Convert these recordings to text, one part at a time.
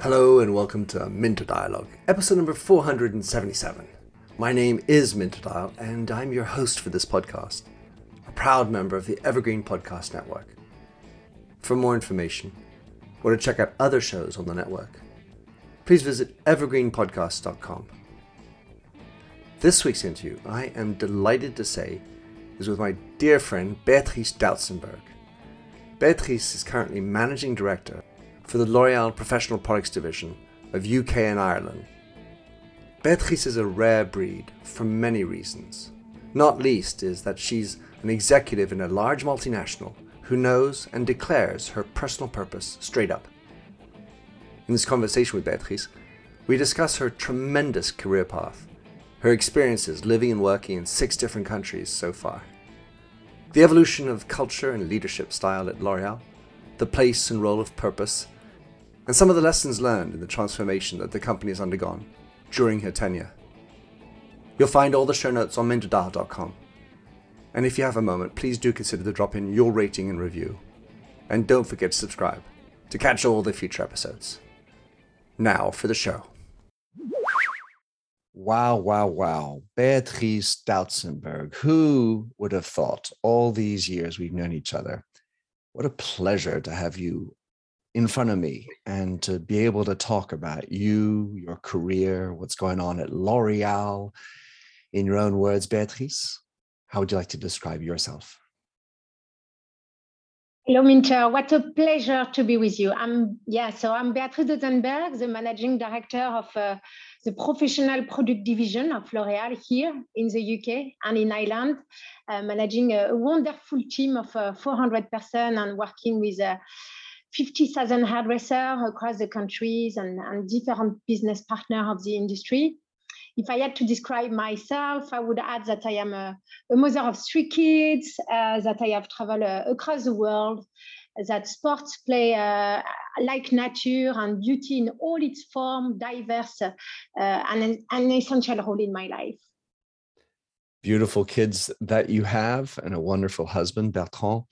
Hello and welcome to Minter Dialogue, episode number 477. My name is Minter Dial and I'm your host for this podcast, a proud member of the Evergreen Podcast Network. For more information, or to check out other shows on the network, please visit evergreenpodcast.com. This week's interview, I am delighted to say, is with my dear friend Beatrice Dautzenberg. Beatrice is currently Managing Director for the L'Oreal Professional Products Division of UK and Ireland. Beatrice is a rare breed for many reasons. Not least is that she's an executive in a large multinational who knows and declares her personal purpose straight up. In this conversation with Beatrice, we discuss her tremendous career path, her experiences living and working in six different countries so far, the evolution of culture and leadership style at L'Oreal, the place and role of purpose and some of the lessons learned in the transformation that the company has undergone during her tenure. You'll find all the show notes on minterdial.com. And if you have a moment, please do consider to drop in your rating and review. And don't forget to subscribe to catch all the future episodes. Now for the show. Wow, wow, wow. Beatrice Dautzenberg. Who would have thought all these years we've known each other? What a pleasure to have you in front of me and to be able to talk about you, your career, what's going on at L'Oreal. In your own words, Beatrice, how would you like to describe yourself? Hello, Minter. What a pleasure to be with you. I'm yeah. So I'm Beatrice Dautzenberg, the managing director of uh, the professional product division of L'Oréal here in the UK and in Ireland, uh, managing a, wonderful team of uh, 400 person and working with uh, 50,000 hairdressers across the countries and, and different business partners of the industry. If I had to describe myself, I would add that I am a, a mother of three kids, uh, that I have traveled uh, across the world, that sports play uh, like nature and beauty in all its form, diverse, uh, and an essential role in my life beautiful kids that you have and a wonderful husband, Bertrand,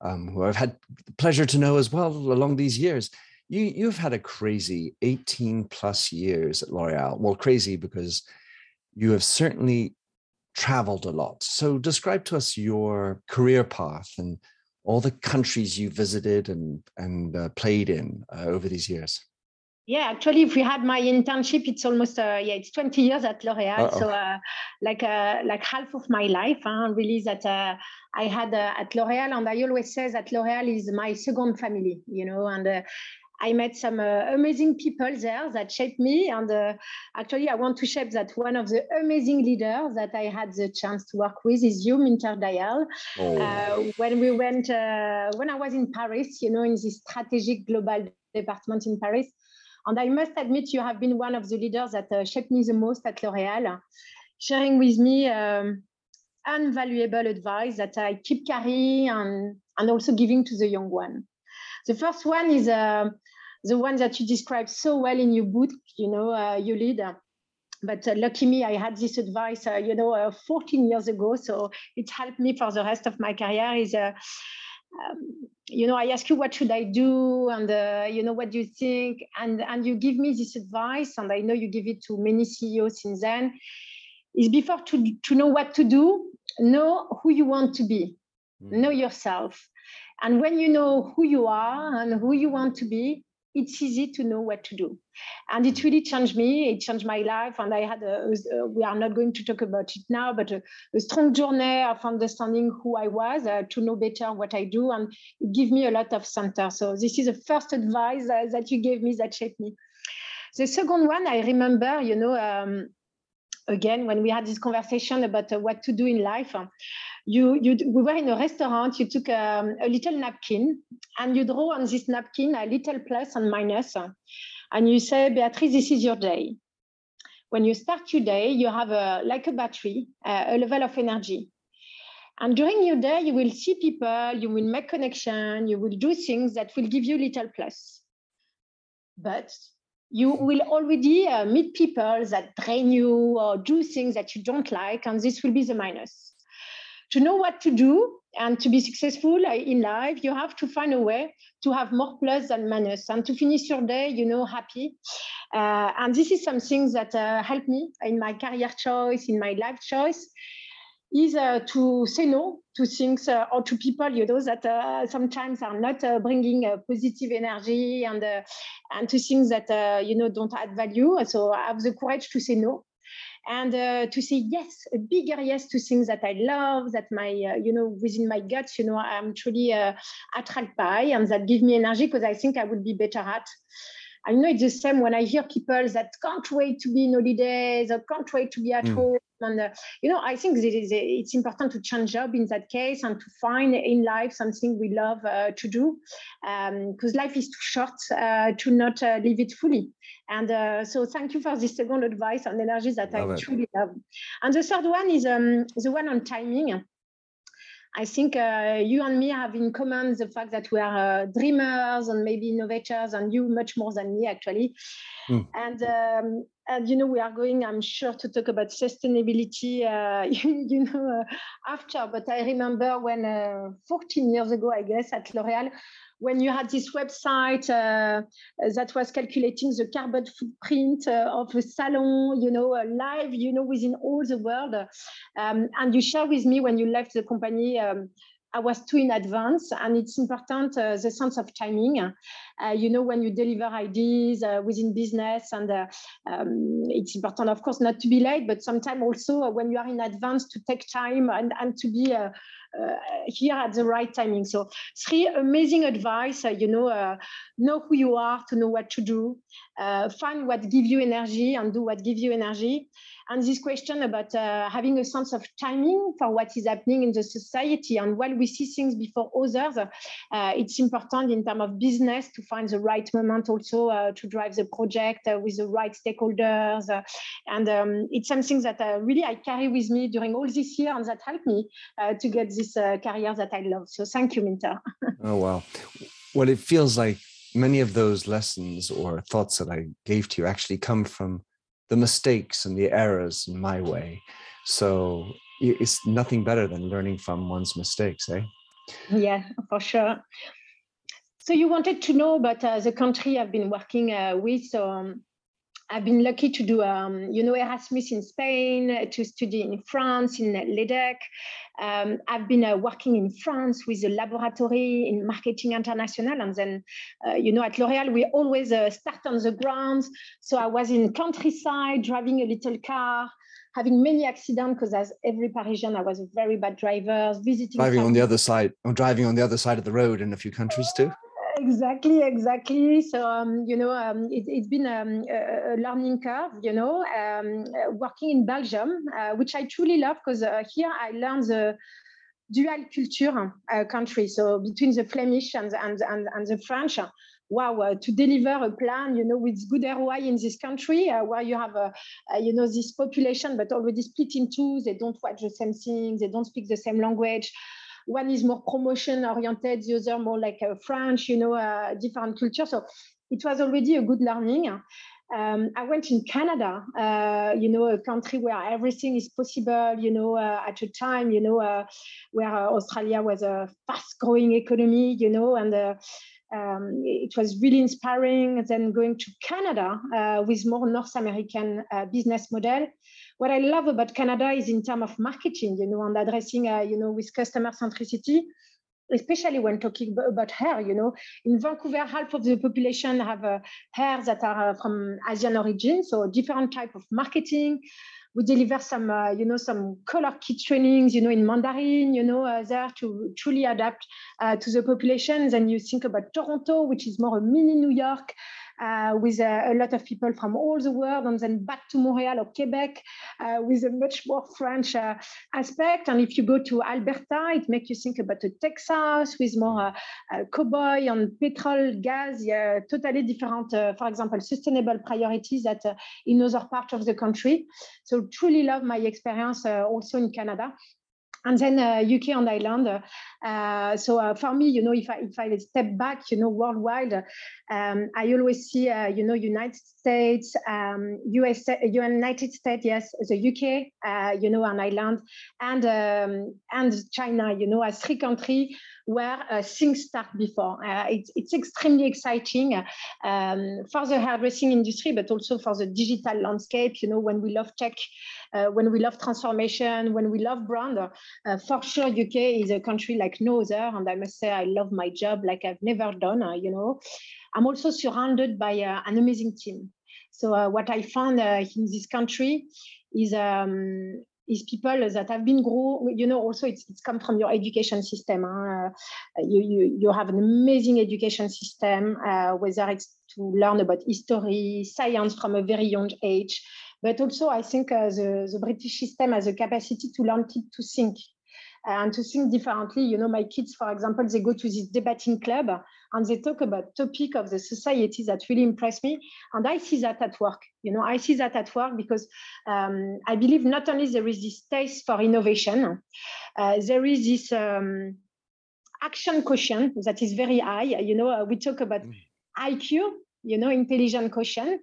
um, who I've had the pleasure to know as well along these years. You, you've had a crazy 18 plus years at L'Oreal. Well, crazy because you have certainly traveled a lot. So describe to us your career path and all the countries you visited and, and uh, played in uh, over these years. Yeah, actually, if we had my internship, it's almost uh, yeah, it's 20 years at L'Oréal, Uh-oh. so uh, like uh, like half of my life, huh, really that uh, I had uh, at L'Oréal, and I always say that L'Oréal is my second family, you know, and. Uh, I met some amazing people there that shaped me, and actually, I want to shape that one of the amazing leaders that I had the chance to work with is you, Minter Dial. Oh. when we went, when I was in Paris, you know, in this strategic global department in Paris, and I must admit, you have been one of the leaders that uh, shaped me the most at L'Oréal, sharing with me um, invaluable advice that I keep carrying and, and also giving to the young one. The first one is uh, the one that you described so well in your book, you know, uh, you lead. But uh, lucky me, I had this advice, uh, you know, uh, 14 years ago. So it helped me for the rest of my career. Is uh, um, you know, I ask you what should I do, and uh, you know, what do you think, and and you give me this advice, and I know you give it to many CEOs since then. Is before to to know what to do, know who you want to be, mm. know yourself, and when you know who you are and who you want to be, it's easy to know what to do. And it really changed me. It changed my life. And I had, a, a we are not going to talk about it now, but a, a strong journey of understanding who I was uh, to know better what I do. And it gave me a lot of center. So this is the first advice uh, that you gave me that shaped me. The second one, I remember, you know, um, again, when we had this conversation about uh, what to do in life, you, you we were in a restaurant, you took um, a little napkin and you draw on this napkin a little plus and. And you say, Beatrice, this is your day. When you start your day, you have a, like a battery, a level of energy. And during your day, you will see people, you will make connection, you will do things that will give you little plus. But you will already uh, meet people that drain you or do things that you don't like, and this will be the minus. To know what to do and to be successful in life, you have to find a way to have more plus than minus and to finish your day, you know, happy. Uh, and this is something that uh, helped me in my career choice, in my life choice, is uh, to say no to things uh, or to people, you know, that uh, sometimes are not bringing positive energy and and to things that you know don't add value. So I have the courage to say no and uh, to say yes, a bigger yes to things that I love, that my, uh, you know, within my guts, you know, I'm truly uh, attracted by and that give me energy because I think I would be better at. I know it's the same when I hear people that can't wait to be in holidays or can't wait to be at mm. home. And, uh, you know, I think it's important to change job in that case and to find in life something we love uh, to do because um, life is too short uh, to not uh, live it fully. And uh, so thank you for this second advice on energy that love I it. truly love. And the third one is um, the one on timing. I think uh, you and me have in common the fact that we are uh, dreamers and maybe innovators, and you much more than me actually. Mm. And um, and you know we are going, I'm sure, to talk about sustainability. Uh, you know uh, after, but I remember when uh, 14 years ago, I guess, at L'Oréal, when you had this website uh, that was calculating the carbon footprint uh, of a salon, you know, uh, live, you know, within all the world. Um, and you share with me when you left the company um, I was too in advance, and it's important uh, the sense of timing. Uh, you know, when you deliver ideas uh, within business, and uh, um, it's important, of course, not to be late, but sometimes also uh, when you are in advance to take time and, and to be uh, here at the right timing. So, three amazing advice. you know, know who you are to know what to do. find what gives you energy and do what gives you energy. And this question about uh, having a sense of timing for what is happening in the society, and while we see things before others, uh, it's important in terms of business to find the right moment also uh, to drive the project uh, with the right stakeholders. Uh, and um, it's something that uh, really I carry with me during all this year, and that helped me to get this career that I love. So thank you, Minter. oh wow! Well, it feels like many of those lessons or thoughts that I gave to you actually come from the mistakes and the errors in my way. So it's nothing better than learning from one's mistakes, eh? Yeah, for sure. So you wanted to know about uh, the country I've been working uh, with. So um, I've been lucky to do, um, you know, Erasmus in Spain, to study in France, in LEDEC. Um, I've been uh, working in France with a laboratory in marketing international. And then, uh, you know, at L'Oreal, we always uh, start on the ground. So I was in countryside, driving a little car, having many accidents because as every Parisian, I was a very bad driver, visiting. Driving on the other side, or driving on the other side of the road in a few countries too exactly exactly. So um, you know um, it, has been um, a, learning curve you know um, uh, working in belgium uh, which i truly love because uh, here i learned the dual culture uh, country. So between the flemish and, and, and, and the french wow, uh, to deliver a plan, you know, with good ROI in this country, uh, where you have, a, you know, this population, but already split in two, they don't watch the same things, they don't speak the same language. One is more promotion oriented, the other more like uh, French, you know, uh, different culture. So it was already a good learning. Um, I went in Canada, uh, you know, a country where everything is possible, you know, uh, at a time, you know, uh, where uh, Australia was a fast growing economy, you know, and um, it was really inspiring. Then going to Canada with more North American business model, what I love about Canada is in terms of marketing, you know, and addressing, uh, you know, with customer centricity, especially when talking about hair, you know, in Vancouver, half of the population have uh, hair that are uh, from Asian origin, so different type of marketing. We deliver some, uh, you know, some color kit trainings, you know, in Mandarin, you know, uh, there to truly adapt uh, to the population. Then you think about Toronto, which is more a mini New York, uh, with a, a, lot of people from all the world, and then back to Montreal or Quebec uh, with a much more French uh, aspect. And if you go to Alberta, it makes you think about Texas with more cowboy and petrol, gas, yeah, totally different, for example, sustainable priorities that in other parts of the country. So truly love my experience also in Canada. And then UK and Ireland. so for me, you know, if I if I step back, you know, worldwide, um, I always see, you know, United States, um, US, United States, yes, the UK, you know, and Ireland, and um, and China, you know, as three countries where uh, things start before. Uh, it's, it's extremely exciting um, for the hairdressing industry, but also for the digital landscape. You know, when we love tech, uh, when we love transformation, when we love brand, uh, for sure UK is a country like no other. And I must say, I love my job like I've never done. Uh, you know, I'm also surrounded by uh, an amazing team. So what I found in this country is um, is people that have been grow you know also it's, it's come from your education system huh? uh, you, you you have an amazing education system uh, whether it's to learn about history science from a very young age but also i think uh, the, the british system has a capacity to learn to think and to think differently. You know, my kids, for example, they go to this debating club and they talk about topic of the society that really impress me. And I see that at work. You know, I see that at work because um, I believe not only there is this taste for innovation, uh, there is this um, action quotient that is very high. You know, uh, we talk about mm. IQ, you know, intelligent quotient,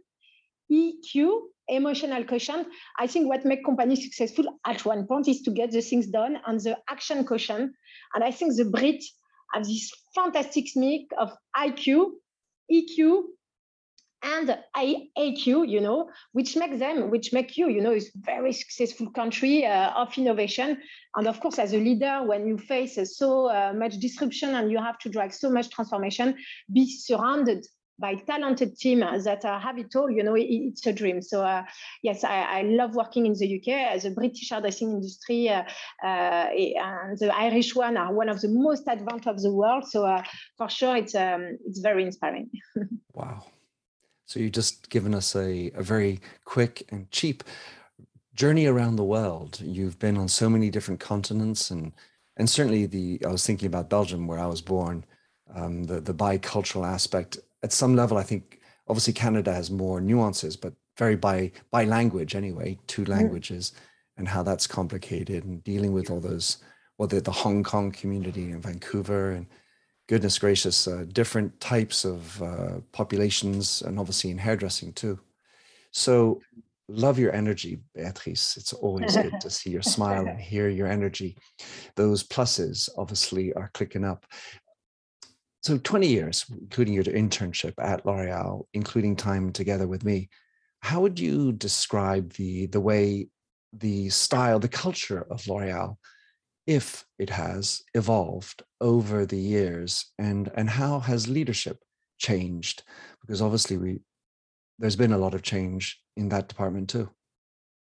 EQ, emotional quotient. I think what makes companies successful at one point is to get the things done and the action quotient. And I think the Brit have this fantastic mix of IQ, EQ, and AQ, you know, which makes them, which make you, you know, is very successful country uh, of innovation. And of course, as a leader, when you face so uh, much disruption and you have to drive so much transformation, be surrounded by talented team that uh, have it all, you know, it, it's a dream. So uh, yes, I, I, love working in the UK. As a British hairdressing industry uh, uh, and the Irish one are one of the most advanced of the world. So uh, for sure, it's um, it's very inspiring. wow. So you've just given us a, a very quick and cheap journey around the world. You've been on so many different continents and and certainly the I was thinking about Belgium where I was born. Um, the the bicultural aspect at some level, I think obviously Canada has more nuances, but very by by language anyway, two languages, and how that's complicated and dealing with all those, well, the, the Hong Kong community in Vancouver and goodness gracious, uh, different types of uh, populations and obviously in hairdressing too. So love your energy, Beatrice. It's always good to see your smile and hear your energy. Those pluses obviously are clicking up so 20 years, including your internship at L'Oreal, including time together with me, how would you describe the the way the style, the culture of L'Oreal, if it has evolved over the years, and and how has leadership changed? Because obviously we there's been a lot of change in that department too.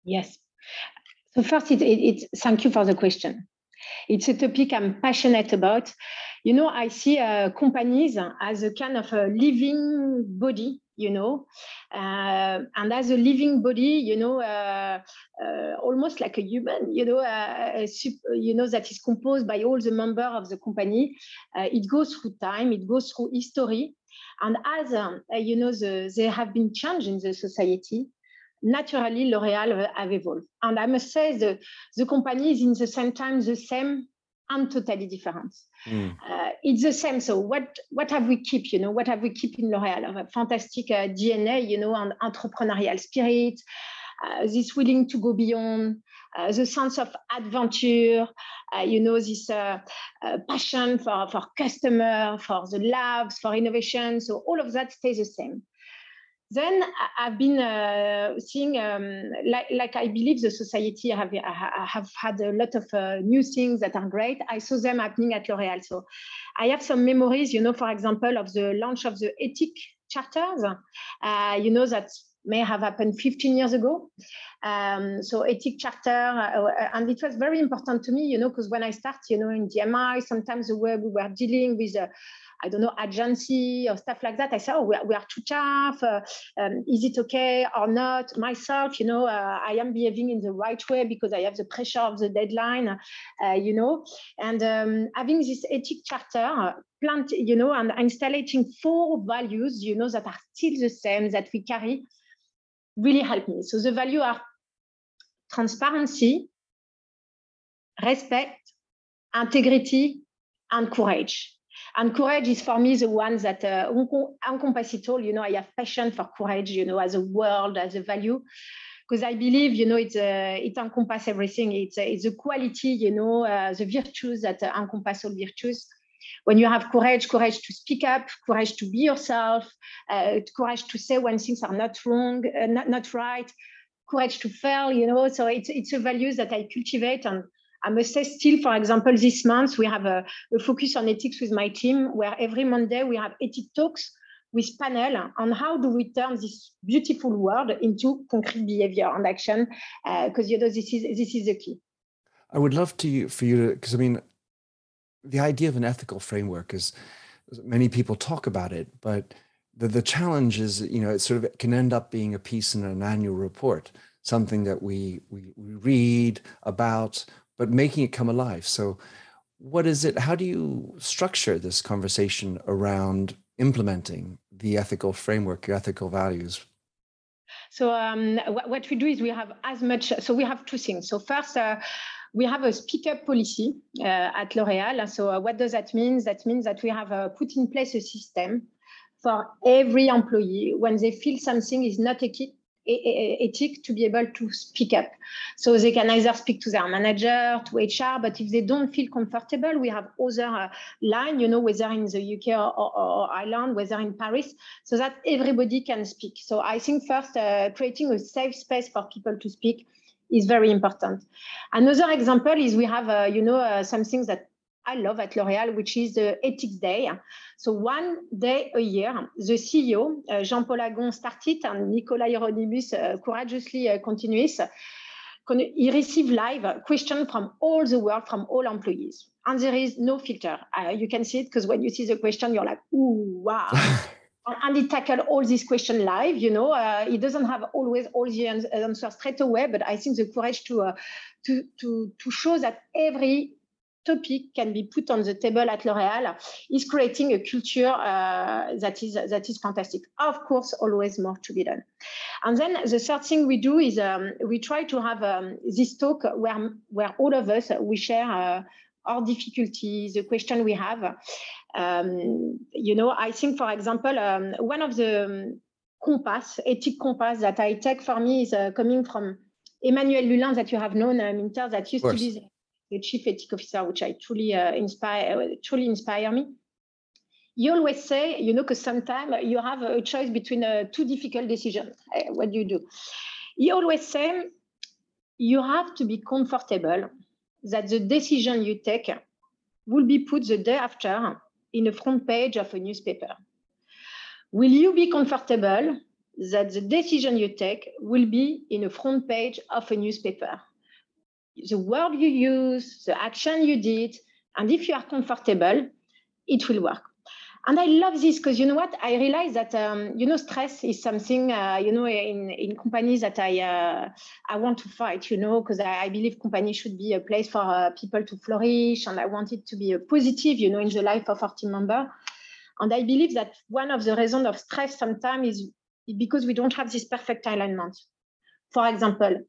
Yes. So first, it, it, thank you for the question. It's a topic I'm passionate about. You know, I see uh, companies as a kind of a living body, you know, uh, and as a living body, you know, uh, uh almost like a human, you know, uh, you know that is composed by all the members of the company. Uh, it goes through time, it goes through history, and as you know, the, there have been changes in the society naturally L'Oreal have evolved. And I must say the, the company is in the same time the same and totally different. Mm. Uh, it's the same. So what what have we keep? You know, what have we keep in L'Oreal? A fantastic uh, DNA, you know, and entrepreneurial spirit. Uh, this willing to go beyond, uh, the sense of adventure, uh, you know, this uh, passion for, for customer, for the labs, for innovation. So all of that stays the same. Then I've been uh, seeing, um, like, like, I believe the society have, have had a lot of uh, new things that are great. I saw them happening at L'Oreal. So I have some memories, you know, for example, of the launch of the ethic charters, uh, you know, that may have happened 15 years ago. Um, so ethic charter, uh, and it was very important to me, you know, because when I start, you know, in DMI, sometimes the way we were dealing with uh, I don't know, agency or stuff like that. I say, oh, we are, we are too tough. Uh, um, is it okay or not? Myself, you know, uh, I am behaving in the right way because I have the pressure of the deadline, uh, you know, and um, having this ethic charter, plant, you know, and installing four values, you know, that are still the same that we carry really help me. So the value are transparency, respect, integrity, and courage. And courage is for me the one that uh, encompass it all. You know, I have passion for courage, you know, as a world, as a value, because I believe, you know, it's, uh, it encompasses everything. It's, uh, it's the quality, you know, uh, the virtues that uh, encompass all virtues. When you have courage, courage to speak up, courage to be yourself, uh, courage to say when things are not wrong, uh, not, not right, courage to fail, you know. So it's, it's a values that I cultivate and I must say still, for example, this month we have a, a, focus on ethics with my team where every Monday we have ethic talks with panel on how do we turn this beautiful word into concrete behavior and action because uh, you know this is this is the key. I would love to for you to because I mean the idea of an ethical framework is many people talk about it, but the, the challenge is, you know, it sort of can end up being a piece in an annual report, something that we, we, we read about, but making it come alive. So what is it, how do you structure this conversation around implementing the ethical framework, your ethical values? So um, what we do is we have as much, so we have two things. So first, uh, we have a speak up policy uh, at L'Oréal. So uh, what does that mean? That means that we have uh, put in place a system for every employee when they feel something is not ethic, ethic to be able to speak up. So they can either speak to their manager, to HR, but if they don't feel comfortable, we have other uh, line, you know, whether in the UK or, or, or, Ireland, whether in Paris, so that everybody can speak. So I think first, uh, creating a safe space for people to speak is very important. Another example is we have, uh, you know, uh, some things that I love at L'Oréal, which is the Ethics Day. So one day a year, the CEO, uh, Jean-Paul Agon, started and Nicolas Hieronymus uh, courageously uh, continues. He received live questions from all the world, from all employees. And there is no filter. You can see it because when you see the question, you're like, ooh, wow. and he tackled all these questions live. You know, uh, he doesn't have always all the answers straight away, but I think the courage to uh, to to to show that every topic can be put on the table at L'Oréal is creating a culture uh, that is that is fantastic. Of course, always more to be done. And then the third thing we do is um, we try to have um, this talk where where all of us we share uh, our difficulties, the question we have. Um, you know, I think, for example, um, one of the um, compass, ethic compass that I take for me is uh, coming from Emmanuel Lulin that you have known, uh, Minter, that used to be the, chief ethic officer, which I truly uh, inspire, uh, truly inspire me. You always say, you know, because sometimes you have a choice between uh, two difficult decisions. Uh, what do you do? He always say, you have to be comfortable that the decision you take will be put the day after in the front page of a newspaper. Will you be comfortable that the decision you take will be in the front page of a newspaper? The word you use, the action you did, and if you are comfortable, it will work and I love this because you know what? I realize that um, you know stress is something uh, you know in in companies that I uh, I want to fight. You know because I, I, believe companies should be a place for uh, people to flourish, and I want it to be a positive. You know in the life of our team member. And I believe that one of the reasons of stress sometimes is because we don't have this perfect alignment. For example,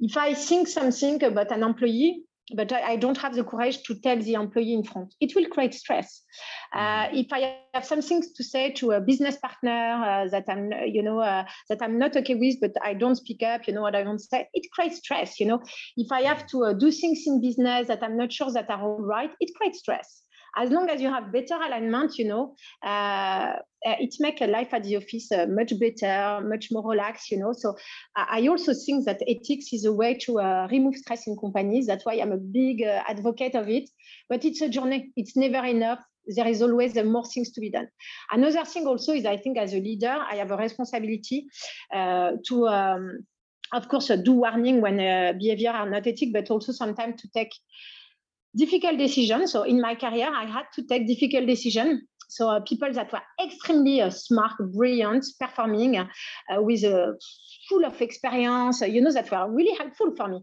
if I think something about an employee but I, I, don't have the courage to tell the employee in front. It will create stress. Uh, mm-hmm. if I have something to say to a business partner uh, that I'm, you know, uh, that I'm not okay with, but I don't speak up, you know what I want to say, it creates stress. You know, if I have to uh, do things in business that I'm not sure that are all right, it creates stress as long as you have better alignment, you know, uh, uh it makes life at the office uh, much better, much more relaxed, you know. So I also think that ethics is a way to uh, remove stress in companies. That's why I'm a big uh, advocate of it. But it's a journey. It's never enough. There is always uh, more things to be done. Another thing also is I think as a leader, I have a responsibility to. Um, of course, do warning when behavior are not ethic, but also sometimes to take difficult decisions. So in my career, I had to take difficult decisions. So uh, people that were extremely uh, smart, brilliant, performing uh, with a full of experience, you know, that were really helpful for me.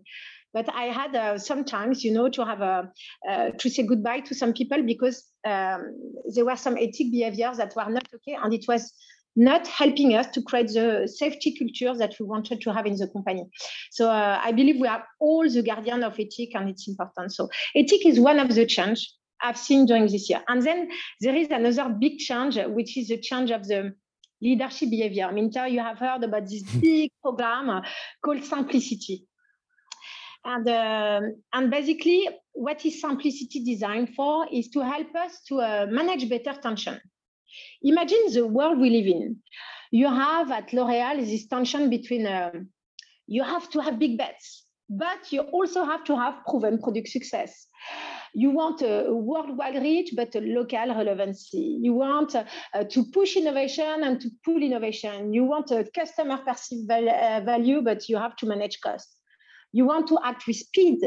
But I had uh, sometimes, you know, to have a, uh, to say goodbye to some people because um, there were some ethic behaviors that were not okay, and it was not helping us to create the safety culture that we wanted to have in the company. So uh, I believe we are all the guardian of ethic and it's important. So ethic is one of the change I've seen during this year. And then there is another big change, which is the change of the leadership behavior. I mean, you have heard about this big program called Simplicity. And, uh, and basically, what is Simplicity designed for is to help us to uh, manage better tension. Imagine the world we live in. You have at L'Oreal this tension between um, you have to have big bets, but you also have to have proven product success. You want a worldwide reach, but a local relevancy. You want uh, to push innovation and to pull innovation. You want a customer perceived uh, value, but you have to manage costs. You want to act with speed,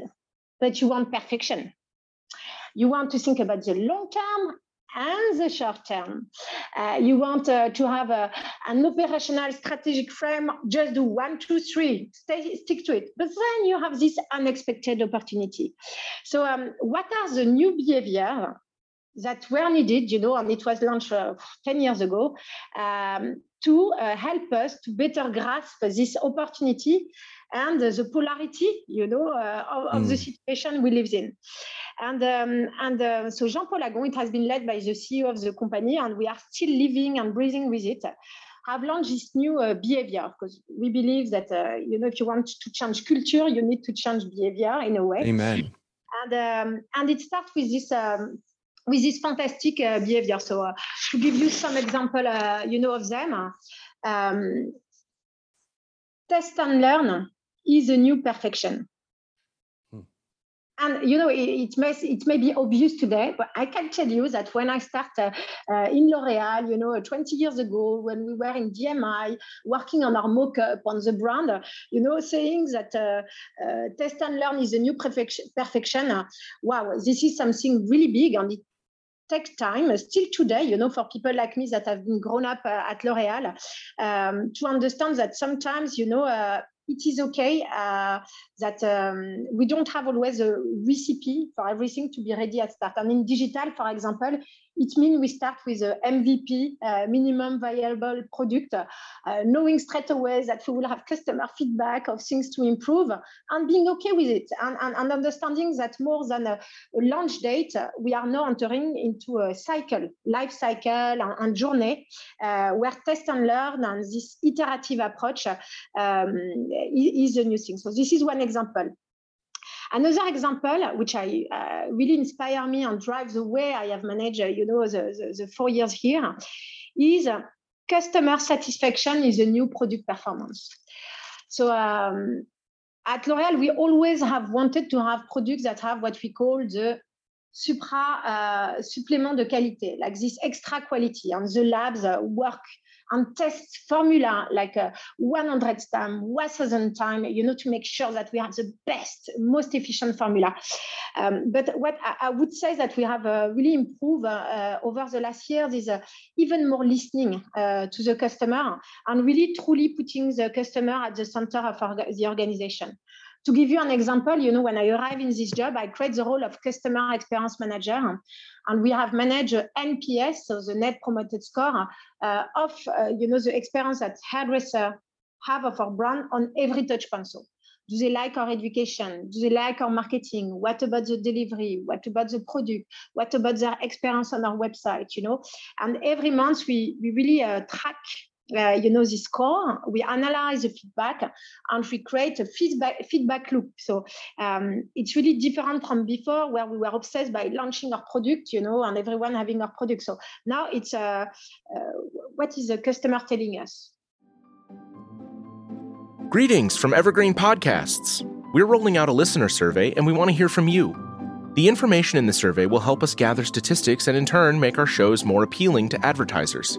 but you want perfection. You want to think about the long term and the short term. Uh, you want uh, to have a, an operational strategic frame, just do one, two, three, stay, stick to it. But then you have this unexpected opportunity. So um, what are the new behavior that were needed, you know, and it was launched uh, 10 years ago, um, to uh, help us to better grasp this opportunity and the polarity, you know, uh, of, of mm. the situation we live in. And, um, and uh, so Jean-Paul Agon, it has been led by the CEO of the company, and we are still living and breathing with it. Have launched this new uh, behavior because we believe that uh, you know if you want to change culture, you need to change behavior in a way. Amen. And um, and it starts with this um, with this fantastic uh, behavior. So uh, to give you some example, uh, you know of them, um, test and learn is a new perfection and you know it, it, may it may be obvious today but i can tell you that when i started uh, in l'oreal you know 20 years ago when we were in dmi working on our mock-up on the brand you know saying that uh, uh, test and learn is a new perfection, perfection wow this is something really big and it takes time still today you know for people like me that have been grown up uh, at l'oreal um, to understand that sometimes you know uh, it is okay uh, that um, we don't have always a recipe for everything to be ready at start. And in digital, for example, it means we start with a MVP, uh, minimum viable product, uh, knowing straight away that we will have customer feedback of things to improve and being okay with it and, and, and understanding that more than a, a, launch date, we are now entering into a cycle, life cycle and, and journey uh, where test and learn and this iterative approach um, is a new thing. So this is one example. Another example, which I uh, really inspire me and drives the way I have managed, uh, you know, the, the, the, four years here, is uh, customer satisfaction is a new product performance. So um, at L'Oréal, we always have wanted to have products that have what we call the supra uh, supplement de qualité, like this extra quality, and the labs uh, work and test formula like a 100 time, 1000 time, you know, to make sure that we have the best, most efficient formula. Um, but what I, I, would say that we have uh, really improved uh, uh over the last years is uh, even more listening uh, to the customer and really truly putting the customer at the center of our, the organization. To give you an example, you know, when I arrived in this job, I create the role of customer experience manager, and we have managed NPS, so the Net Promoted Score, uh, of uh, you know the experience that hairdresser have of our brand on every touch point. So, do they like our education? Do they like our marketing? What about the delivery? What about the product? What about their experience on our website? You know, and every month we we really uh, track uh, you know, this score, we analyze the feedback and we create a feedback, feedback loop. So um, it's really different from before where we were obsessed by launching our product, you know, and everyone having our product. So now it's uh, uh, what is the customer telling us? Greetings from Evergreen Podcasts. We're rolling out a listener survey and we want to hear from you. The information in the survey will help us gather statistics and in turn make our shows more appealing to advertisers.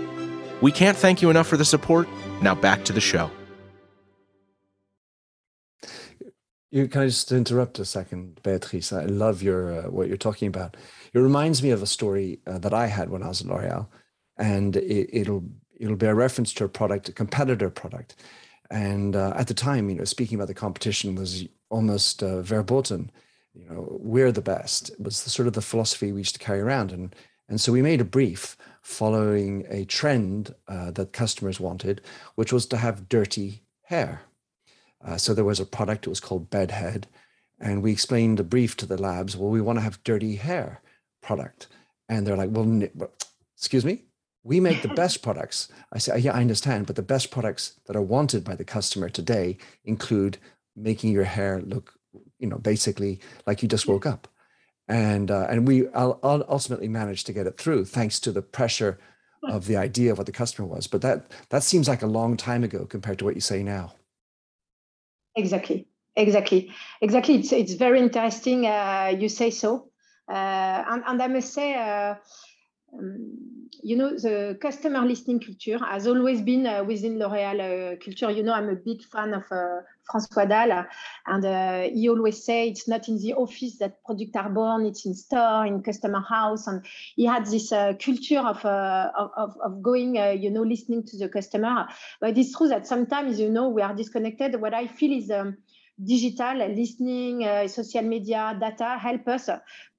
We can't thank you enough for the support. Now back to the show. You can I just interrupt a second, Beatrice? I love your uh, what you're talking about. It reminds me of a story uh, that I had when I was at L'Oreal, and it, will it'll be a reference to a product, a competitor product, and uh, at the time, you know, speaking about the competition was almost uh, verboten. You know, we're the best. It was the, sort of the philosophy we used to carry around, and and so we made a brief following a trend uh, that customers wanted, which was to have dirty hair uh, so there was a product, it was called Bedhead. And we explained the brief to the labs, well, we want to have dirty hair product. And they're like, well, excuse me, we make the best products. I say, yeah, I understand, but the best products that are wanted by the customer today include making your hair look, you know, basically like you just woke up. And uh, and we ultimately managed to get it through thanks to the pressure of the idea of what the customer was. But that that seems like a long time ago compared to what you say now. Exactly, exactly, exactly. It's it's very interesting. Uh, you say so, uh, and, and I must say, uh, you know, the customer listening culture has always been uh, within L'Oréal uh, culture. You know, I'm a big fan of uh, François Dalle, and he always say it's not in the office that products are born; it's in store, in customer house. And he had this culture of, of of going, you know, listening to the customer. But it's true that sometimes, you know, we are disconnected. What I feel is. Um, digital listening, uh, social media, data help us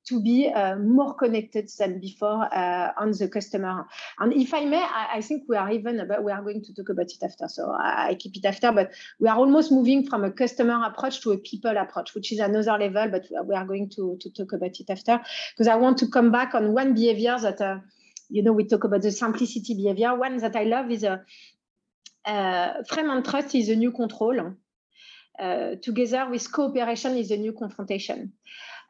to be uh, more connected than before uh, on the customer. And if I may, I, I, think we are even, but we are going to talk about it after, so I, keep it after, but we are almost moving from a customer approach to a people approach, which is another level, but we are going to, to talk about it after, because I want to come back on one behavior that, uh, you know, we talk about the simplicity behavior. One that I love is a, uh, frame and trust is a new control. Uh, together with cooperation is a new confrontation.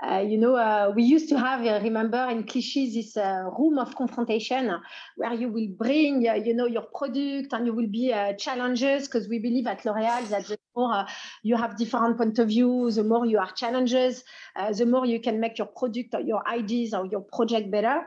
Uh, you know, uh, we used to have, uh, remember in Clichy, this uh, room of confrontation where you will bring, uh, you know, your product and you will be challenges because we believe at L'Oréal that the more you have different point of view, the more you are challenges, the more you can make your product or your ideas or your project better.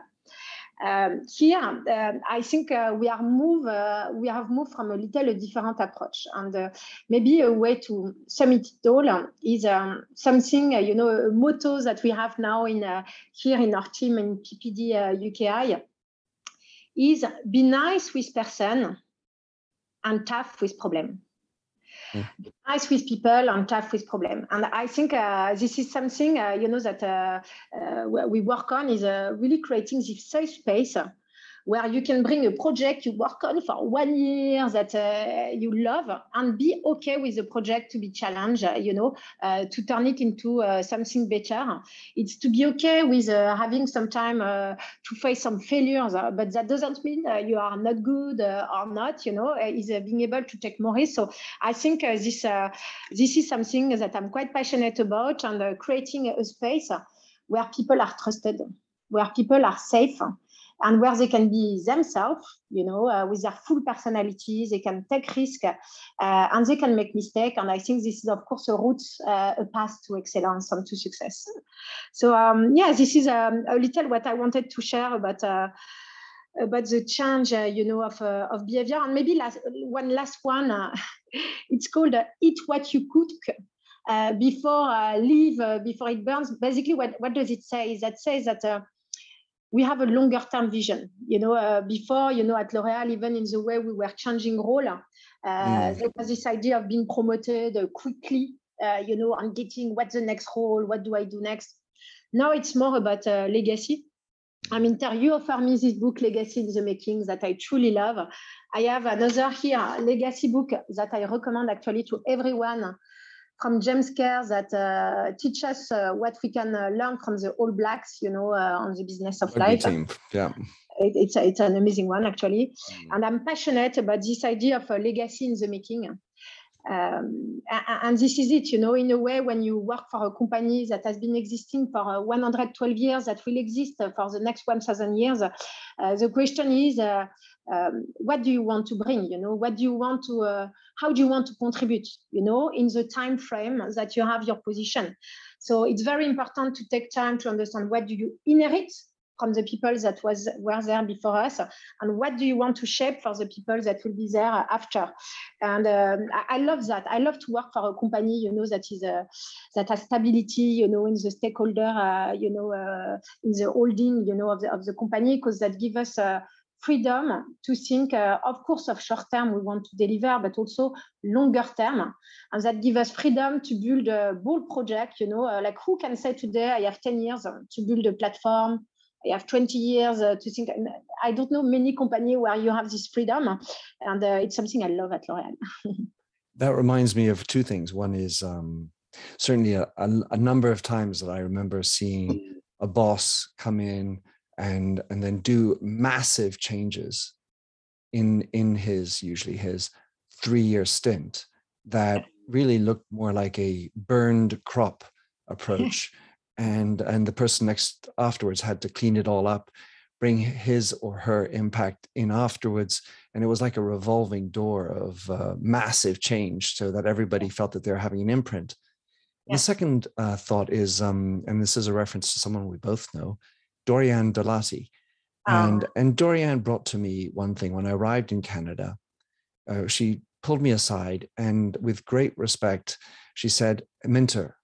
Um, here, um, I think uh, we are move uh, we have moved from a little a different approach, and uh, maybe a way to sum it all is um, something you know a motto that we have now in here in our team in PPD UKI is be nice with person and tough with problem mm. nice with people and tough with problem. And I think uh, this is something, uh, you know, that uh, uh we work on is really creating this safe space where you can bring a project you work on for one year that uh, you love and be okay with the project to be challenged, uh, you know, uh, to turn it into uh, something better. It's to be okay with uh, having some time uh, to face some failures, but that doesn't mean you are not good or not, you know, is being able to take more risks. So I think this, this is something that I'm quite passionate about and creating a space where people are trusted, where people are safe, and where they can be themselves, you know, uh, with their full personality, they can take risk uh, and they can make mistake. And I think this is, of course, a route, uh, a path to excellence and to success. So um, yeah, this is um, a little what I wanted to share about uh, about the change, uh, you know, of, uh, of behavior. And maybe last, one last one, uh, it's called Eat What You Cook. before leave, before it burns. Basically, what, what does it say? That says that we have a longer term vision. You know, uh, before, you know, at L'Oréal, even in the way we were changing role, uh, mm. there was this idea of being promoted uh, quickly, uh, you know, and getting what's the next role, what do I do next. Now it's more about uh, legacy. I mean, you offer me this book, Legacy in the Making, that I truly love. I have another here, legacy book that I recommend actually to everyone from James Kerr that uh, teach us uh, what we can uh, learn from the All Blacks, you know, uh, on the business of life. Yeah. It, it's, it's an amazing one, actually. Mm. And I'm passionate about this idea of a legacy in the making. Um, and this is it, you know, in a way, when you work for a company that has been existing for uh, 112 years, that will exist for the next 1,000 years, uh, the question is, uh, um, what do you want to bring? You know, what do you want to, uh, how do you want to contribute? You know, in the time frame that you have your position. So it's very important to take time to understand what do you inherit from the people that was were there before us? And what do you want to shape for the people that will be there after? And um, I, I, love that. I love to work for a company you know that is a, uh, that has stability you know in the stakeholder uh, you know uh, in the holding you know of the, of the company because that give us uh, freedom to think, uh, of course, of short term we want to deliver, but also longer term. And that give us freedom to build a bold project, you know, uh, like who can say today I have 10 years to build a platform, Have 20 years uh, to think. I don't know many companies where you have this freedom, and uh, it's something I love at L'Oréal. that reminds me of two things. One is um, certainly a, a, a, number of times that I remember seeing a boss come in and and then do massive changes in in his usually his three year stint that really looked more like a burned crop approach and and the person next afterwards had to clean it all up bring his or her impact in afterwards. And it was like a revolving door of uh, massive change so that everybody felt that they're having an imprint. Yeah. the second uh, thought is um, and this is a reference to someone we both know doriane dalati and oh. and dorian brought to me one thing. When i arrived in canada uh, she pulled me aside and with great respect she said minter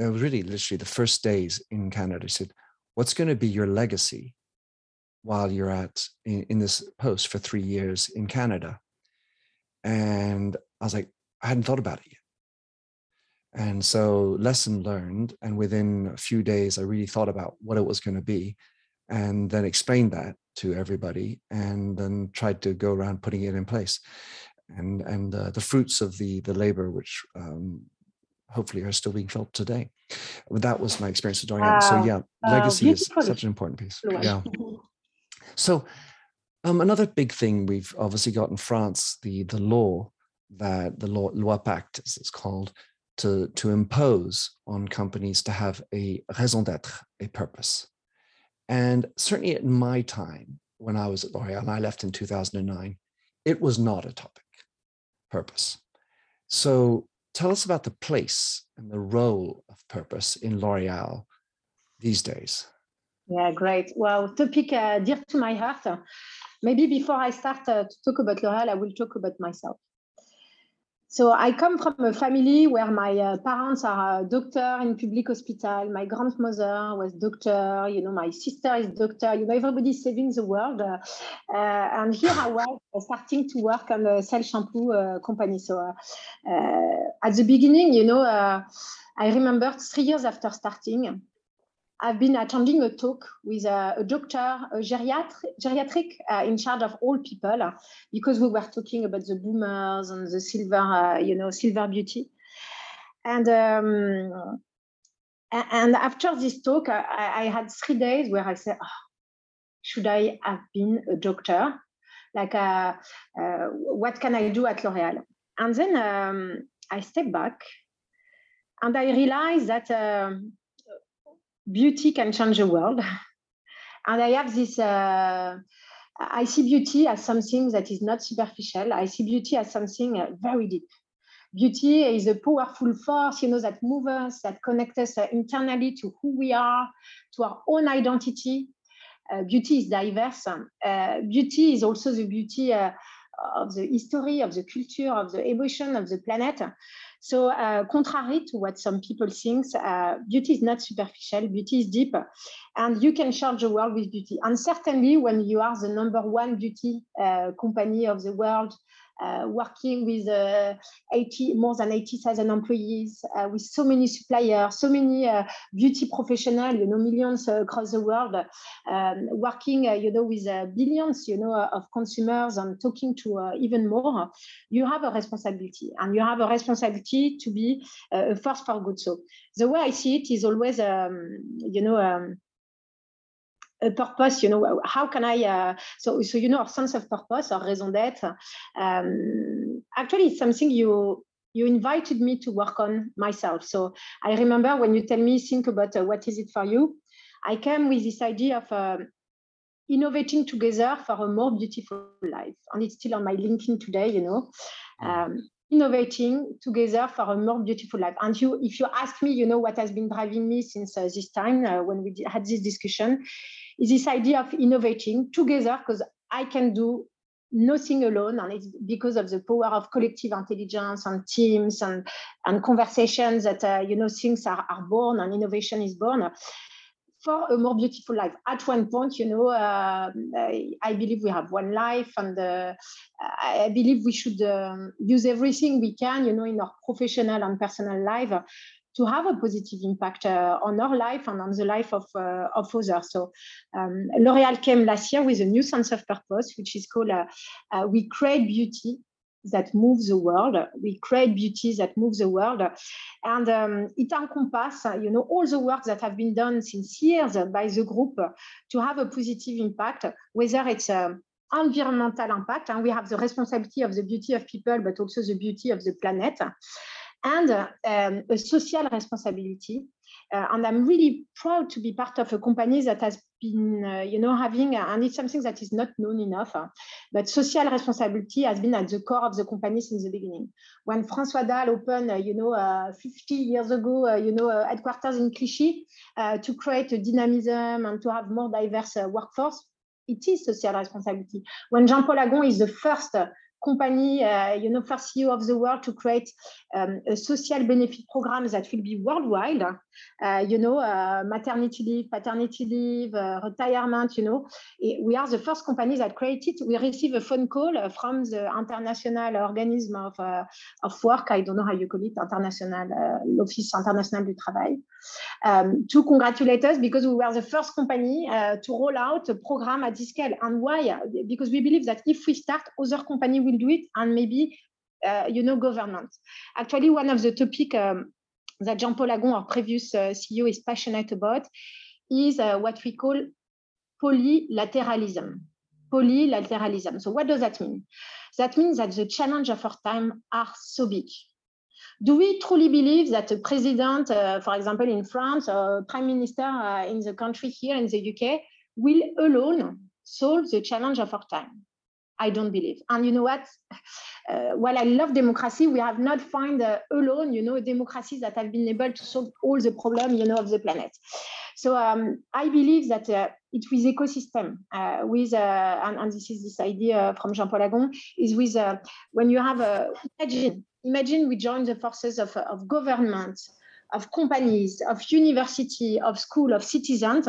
it was really literally the first days in Canada. He said, What's going to be your legacy while you're at in, in, this post for three years in Canada? And I was like, I hadn't thought about it yet. And so, lesson learned. And within a few days, I really thought about what it was going to be and then explained that to everybody and then tried to go around putting it in place. And, and uh, the fruits of the, the labor, which um, hopefully are still being felt today. But That was my experience with Doriane. So yeah, legacy is such an important piece. Yeah. So um, another big thing we've obviously got in France, the the law that the law loi pacte as it's called, to to impose on companies to have a raison d'être, a purpose. And certainly in my time when I was at L'Oréal, and I left in 2009, it was not a topic, purpose. So tell us about the place and the role of purpose in L'Oreal these days. Yeah, great. Well, topic uh, dear to my heart. Maybe before I start uh, to talk about L'Oreal, I will talk about myself. So I come from a family where my uh, parents are a doctor in public hospital. My grandmother was doctor. You know, my sister is doctor. You know, everybody's saving the world. Uh, uh, and here I was starting to work on a cell shampoo uh, company. So uh, at the beginning, you know, uh, I remember three years after starting, I've been attending a talk with a, a doctor, a geriatric, geriatric uh, in charge of all people, uh, because we were talking about the boomers and the silver, uh, you know, silver beauty. And um, and after this talk, I, I, had three days where I said, oh, should I have been a doctor? Like, uh, uh, what can I do at L'Oréal? And then um, I stepped back and I realized that um, beauty can change the world. and I have this, uh, I see beauty as something that is not superficial. I see beauty as something uh, very deep. Beauty is a powerful force, you know, that moves us, that connects us uh, internally to who we are, to our own identity. Uh, beauty is diverse. Uh, beauty is also the beauty uh, of the history, of the culture, of the emotion of the planet. So, uh, contrary to what some people think, uh, beauty is not superficial, beauty is deep, and you can change the world with beauty. And certainly, when you are the number one beauty uh, company of the world, uh, working with uh, 80, more than 80,000 employees, uh, with so many suppliers, so many beauty professionals, you know, millions across the world, um, working, you know, with billions, you know, of consumers and talking to even more, you have a responsibility and you have a responsibility to be a force for good. So the way I see it is always, um, you know, um, a purpose you know how can i uh, so so you know our sense of purpose our raison d'être um, actually it's something you you invited me to work on myself. So i remember when you tell me think about uh, what is it for you i came with this idea of uh, innovating together for a more beautiful life. And it's still on my linkedin today you know um, innovating together for a more beautiful life. And you, if you ask me, you know what has been driving me since uh, this time uh, when we had this discussion, is this idea of innovating together because I can do nothing alone and it's because of the power of collective intelligence and teams and, and conversations that uh, you know things are, are born and innovation is born for a more beautiful life. At one point, you know, uh, I, I, believe we have one life, and uh, I believe we should um, use everything we can, you know, in our professional and personal life to have a positive impact uh, on our life and on the life of, uh, of others. So um, L'Oreal came last year with a new sense of purpose, which is called uh, uh We Create Beauty that move the world. We create beauty that moves the world. And um, it encompasses, you know, all the work that have been done since years by the group to have a positive impact, whether it's um, environmental impact, and we have the responsibility of the beauty of people, but also the beauty of the planet, and um, a social responsibility uh, and I'm really proud to be part of a company that has been, uh, you know, having, uh, and it's something that is not known enough, uh, but social responsibility has been at the core of the company since the beginning. When François Dalle opened, uh, you know, uh, 50 years ago, you know, headquarters in Clichy to create a dynamism and to have more diverse workforce, it is social responsibility. When Jean-Paul Agon is the first company, uh, you know, first CEO of the world to create um, a social benefit program that will be worldwide, uh, you know, uh, maternity leave, paternity leave, uh, retirement, you know. We are the first company that created, we receive a phone call uh, from the international organism of, uh, of work, I don't know how you call it, international, l'Office International du Travail, um, to congratulate us because we were the first company to roll out a program at this scale. And why? Because we believe that if we start, other companies will do it and maybe uh, you know government actually one of the topic um, that jean-paul agon our previous uh, ceo is passionate about is uh, what we call polylateralism. Polylateralism. So what does that mean? That means that the challenge of our time are so big. Do we truly believe that a president, uh, for example, in France, or prime minister uh, in the country here in the UK, will alone solve the challenge of our time? I don't believe. And you know what? Uh, while I love democracy, we have not found uh, alone, you know, democracies that have been able to solve all the problems, you know, of the planet. So um, I believe that uh, it with ecosystem, uh, with uh, and, and, this is this idea from Jean-Paul Agon, is with uh, when you have a imagine imagine we join the forces of of government, of companies, of university, of school, of citizens,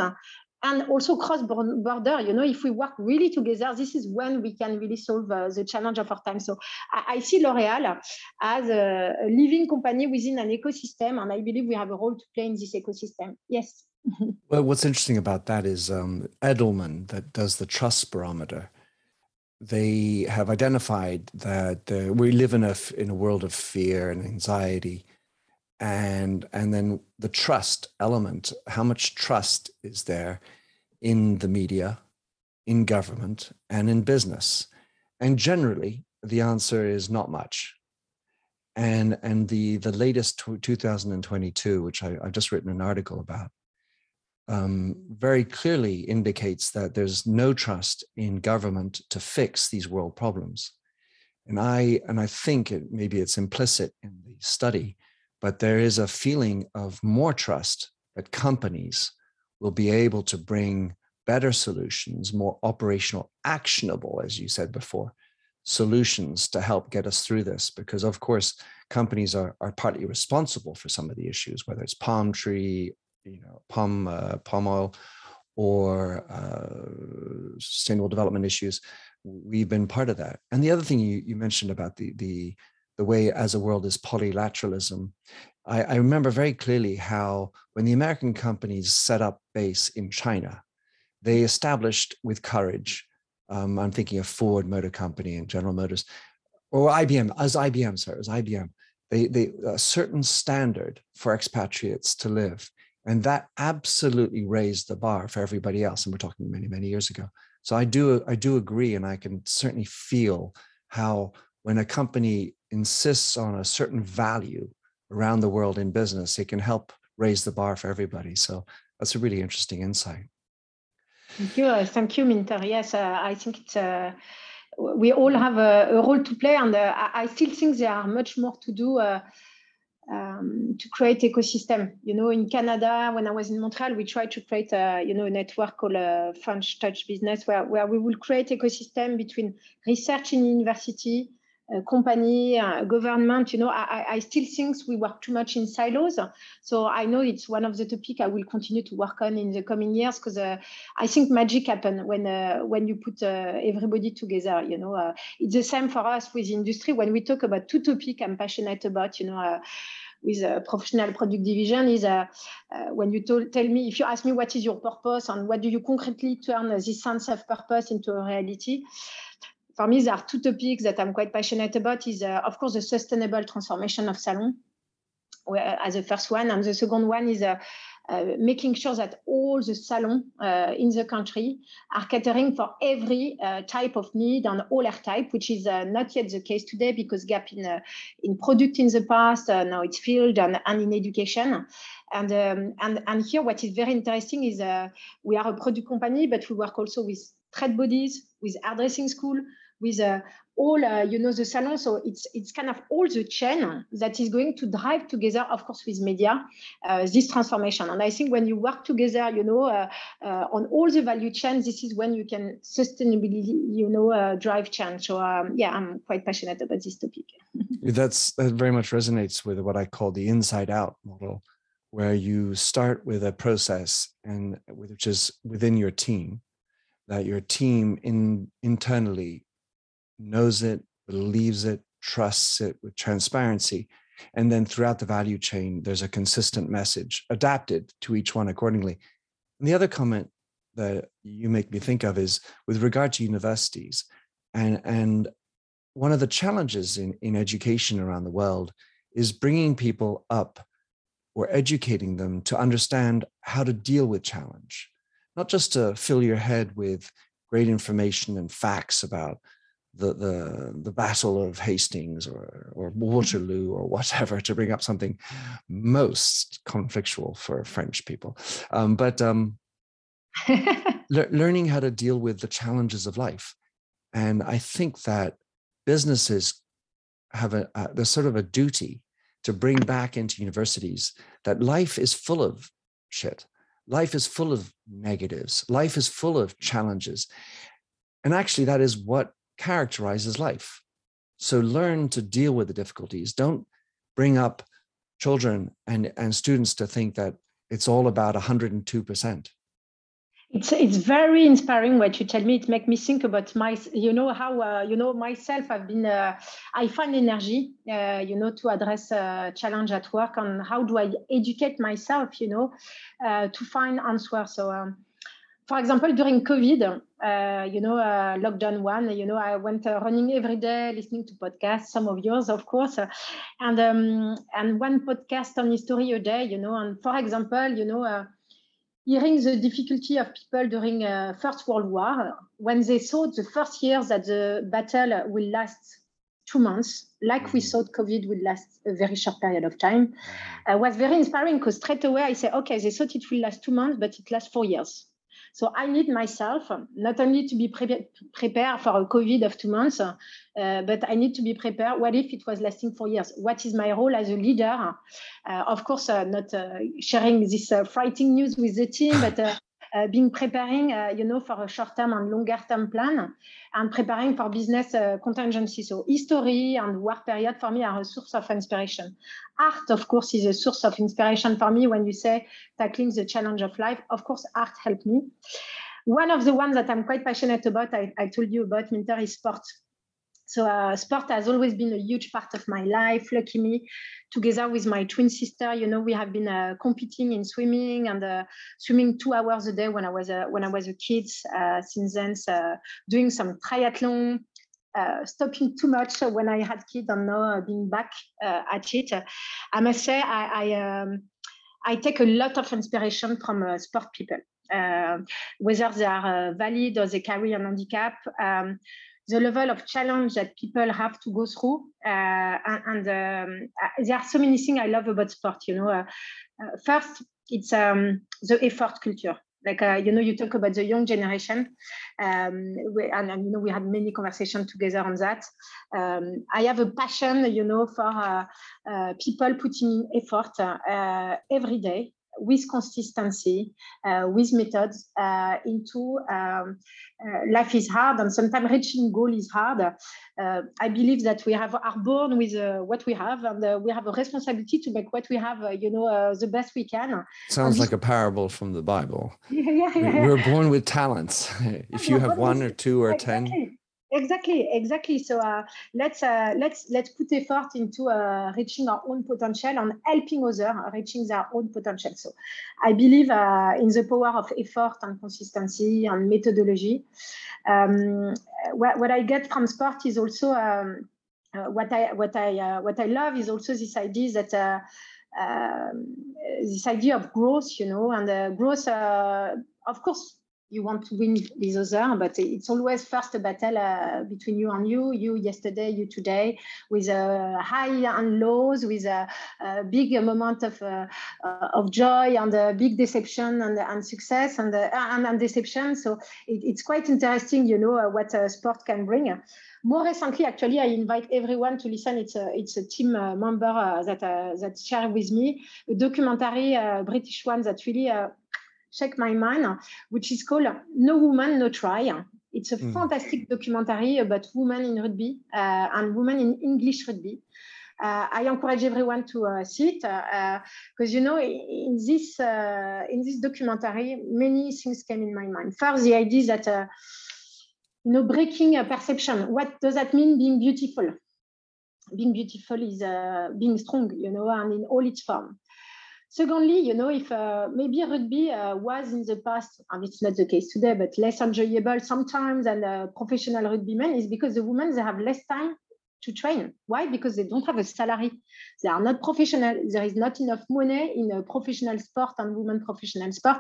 and also cross border you know if we work really together this is when we can really solve uh, the challenge of our time. So i, I see l'oreal as a, living company within an ecosystem and i believe we have a role to play in this ecosystem. Yes. Well what's interesting about that is um, edelman that does the trust barometer they have identified that uh, we live in a in a world of fear and anxiety and and then the trust element how much trust is there in the media in government and in business? And generally the answer is not much. And and the the latest 2022 which I, have just written an article about um, very clearly indicates that there's no trust in government to fix these world problems. And i and i think it, maybe it's implicit in the study but there is a feeling of more trust that companies will be able to bring better solutions, more operational, actionable, as you said before, solutions to help get us through this. Because, of course, companies are, are partly responsible for some of the issues, whether it's palm tree, you know, palm, uh, palm oil, or uh, sustainable development issues. We've been part of that. And the other thing you, you mentioned about the, the the way as a world is polylateralism. I, I, remember very clearly how when the American companies set up base in China, they established with courage. Um, I'm thinking of Ford Motor Company and General Motors, or IBM, as IBM, sorry, was IBM. They, they a certain standard for expatriates to live, and that absolutely raised the bar for everybody else. And we're talking many, many years ago. So I do, I do agree, and I can certainly feel how when a company insists on a certain value around the world in business, it can help raise the bar for everybody. So that's a really interesting insight. Thank you. Uh, thank you, Minter. Yes, uh, I think it's uh, we all have a, a role to play, and uh, I, still think there are much more to do. Uh, um, to create ecosystem. You know, in Canada, when I was in Montreal, we tried to create a you know a network called a French Touch Business, where where we will create ecosystem between research in university, uh, company, uh, government. You know, I, I still think we work too much in silos. So I know it's one of the topic I will continue to work on in the coming years because uh, I think magic happen when uh, when you put uh, everybody together. You know, uh, it's the same for us with industry. When we talk about two topic I'm passionate about, you know with a professional product division is uh, uh, when you tell me, if you ask me what is your purpose and what do you concretely turn this sense of purpose into a reality, for me, there are two topics that I'm quite passionate about is, uh, of course, the sustainable transformation of Salon where, as the first one. And the second one is uh, uh, making sure that all the salons uh, in the country are catering for every uh, type of need and all air type, which is uh, not yet the case today because gap in, uh, in product in the past, now it's filled and, and in education. And, um, and, and here what is very interesting is we are a product company, but we work also with trade bodies, with hairdressing school, with uh, all uh, you know the salon. So it's it's kind of all the chain that is going to drive together of course with media uh, this transformation. And i think when you work together you know on all the value chain this is when you can sustainably you know drive change. So um, yeah i'm quite passionate about this topic. That's that very much resonates with what i call the inside out model where you start with a process and which is within your team that your team in internally knows it, believes it, trusts it with transparency. And then throughout the value chain, there's a consistent message adapted to each one accordingly. And the other comment that you make me think of is with regard to universities. And, and one of the challenges in, in education around the world is bringing people up or educating them to understand how to deal with challenge, not just to fill your head with great information and facts about the the the battle of Hastings or or. Waterloo or whatever to bring up something most conflictual for French people, um, but um, le- learning how to deal with the challenges of life, and I think that businesses have a, a there's sort of a duty to bring back into universities that life is full of shit. Life is full of negatives. Life is full of challenges. And actually, that is what characterizes life. So learn to deal with the difficulties. Don't bring up children and, and students to think that it's all about 102%. It's it's very inspiring what you tell me. It makes me think about my, you know, how uh, you know myself. I've been, uh, I find energy, uh, you know, to address a challenge at work, and how do I educate myself, you know, uh, to find answers. So. Um, for example, during COVID, uh, you know, uh, lockdown one, you know, I went uh, running every day, listening to podcasts, some of yours, of course, and um, and one podcast on history a day, you know, and for example, you know, uh, hearing the difficulty of people during uh, First World War when they thought the first years that the battle will last two months, like mm-hmm. we thought COVID would last a very short period of time, mm-hmm. uh, was very inspiring because straight away I say, okay, they thought it will last two months, but it lasts four years. So I need myself not only to be pre- prepared for a COVID of two months, uh, but I need to be prepared. What if it was lasting four years? What is my role as a leader? Uh, of course, uh, not uh, sharing this uh, frightening news with the team, but uh, being preparing, uh, you know, for a short-term and longer-term plan, and preparing for business uh, contingency. So history and war period for me are a source of inspiration. Art, of course, is a source of inspiration for me when you say tackling the challenge of life. Of course, art helped me. One of the ones that I'm quite passionate about, I, I told you about, Minter, is sport. So uh, sport has always been a huge part of my life. Lucky me, together with my twin sister, you know, we have been uh, competing in swimming and uh, swimming two hours a day when I was a, when I was a kid. Uh, since then, uh, doing some triathlon, uh, stopping too much when I had kids and now being back at it. I must say, I I, um, I, take a lot of inspiration from sport people, whether they are valid or they carry an handicap. Um, the level of challenge that people have to go through. Uh, and, um, uh, there are so many things I love about sport. You know, uh, uh, first it's um, the effort culture. like uh, you know you talk about the young generation um, we, and, and, you know we had many conversations together on that um, i have a passion you know for people putting in effort every day with consistency, uh, with methods uh, into um, uh, life is hard and sometimes reaching goal is hard. Uh, I believe that we have are born with uh, what we have and uh, we have a responsibility to make what we have, you know, the best we can. Sounds like a parable from the Bible. Yeah, yeah, yeah. We're born with talents. if you have one or two or exactly. ten, exactly exactly. So uh, let's uh, let's let's put effort into uh, reaching our own potential and helping others reaching their own potential. So i believe uh, in the power of effort and consistency and methodology um, what, what i get from sport is also um, uh, what i what i uh, what i love is also this idea that um, this idea of growth you know and growth of course you want to win with other, but it's always first a battle uh, between you and you, you yesterday, you today, with a high and lows, with a, a big moment of uh, uh, of joy and a big deception and, and success and, uh, and, and deception. So it, it's quite interesting, you know, uh, what sport can bring. More recently, actually, I invite everyone to listen. It's a it's a team uh, member that that share with me a documentary, British one that really check my mind, which is called No Woman, No Try. It's a mm. fantastic documentary about women in rugby uh, and women in English rugby. Uh, I encourage everyone to uh, see it because uh, you know in this uh, in this documentary many things came in my mind. First, the idea that uh, you know breaking a perception. What does that mean? Being beautiful. Being beautiful is being strong, you know, and in all its form. Secondly, you know, if uh, maybe rugby uh, was in the past, and it's not the case today, but less enjoyable sometimes than uh, professional rugbymen, is because the women they have less time to train. Why? Because they don't have a salary. They are not professional. There is not enough money in a professional sport and women professional sport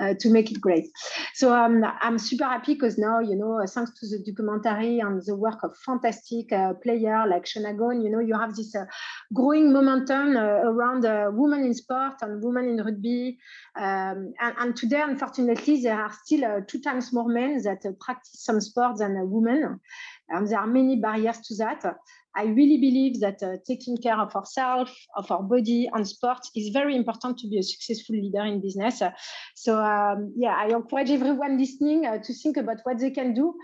uh, to make it great. So um, I'm super happy because now, you know, thanks to the documentary and the work of fantastic uh, player like Shonagon, you know, you have this uh, growing momentum uh, around uh, women in sport and women in rugby. Um, and, and, today, unfortunately, there are still uh, two times more men that practice some sports than women. And there are many barriers to that. I really believe that uh, taking care of ourselves, of our body, and sport is very important to be a successful leader in business. Uh, so, um, yeah, I encourage everyone listening uh, to think about what they can do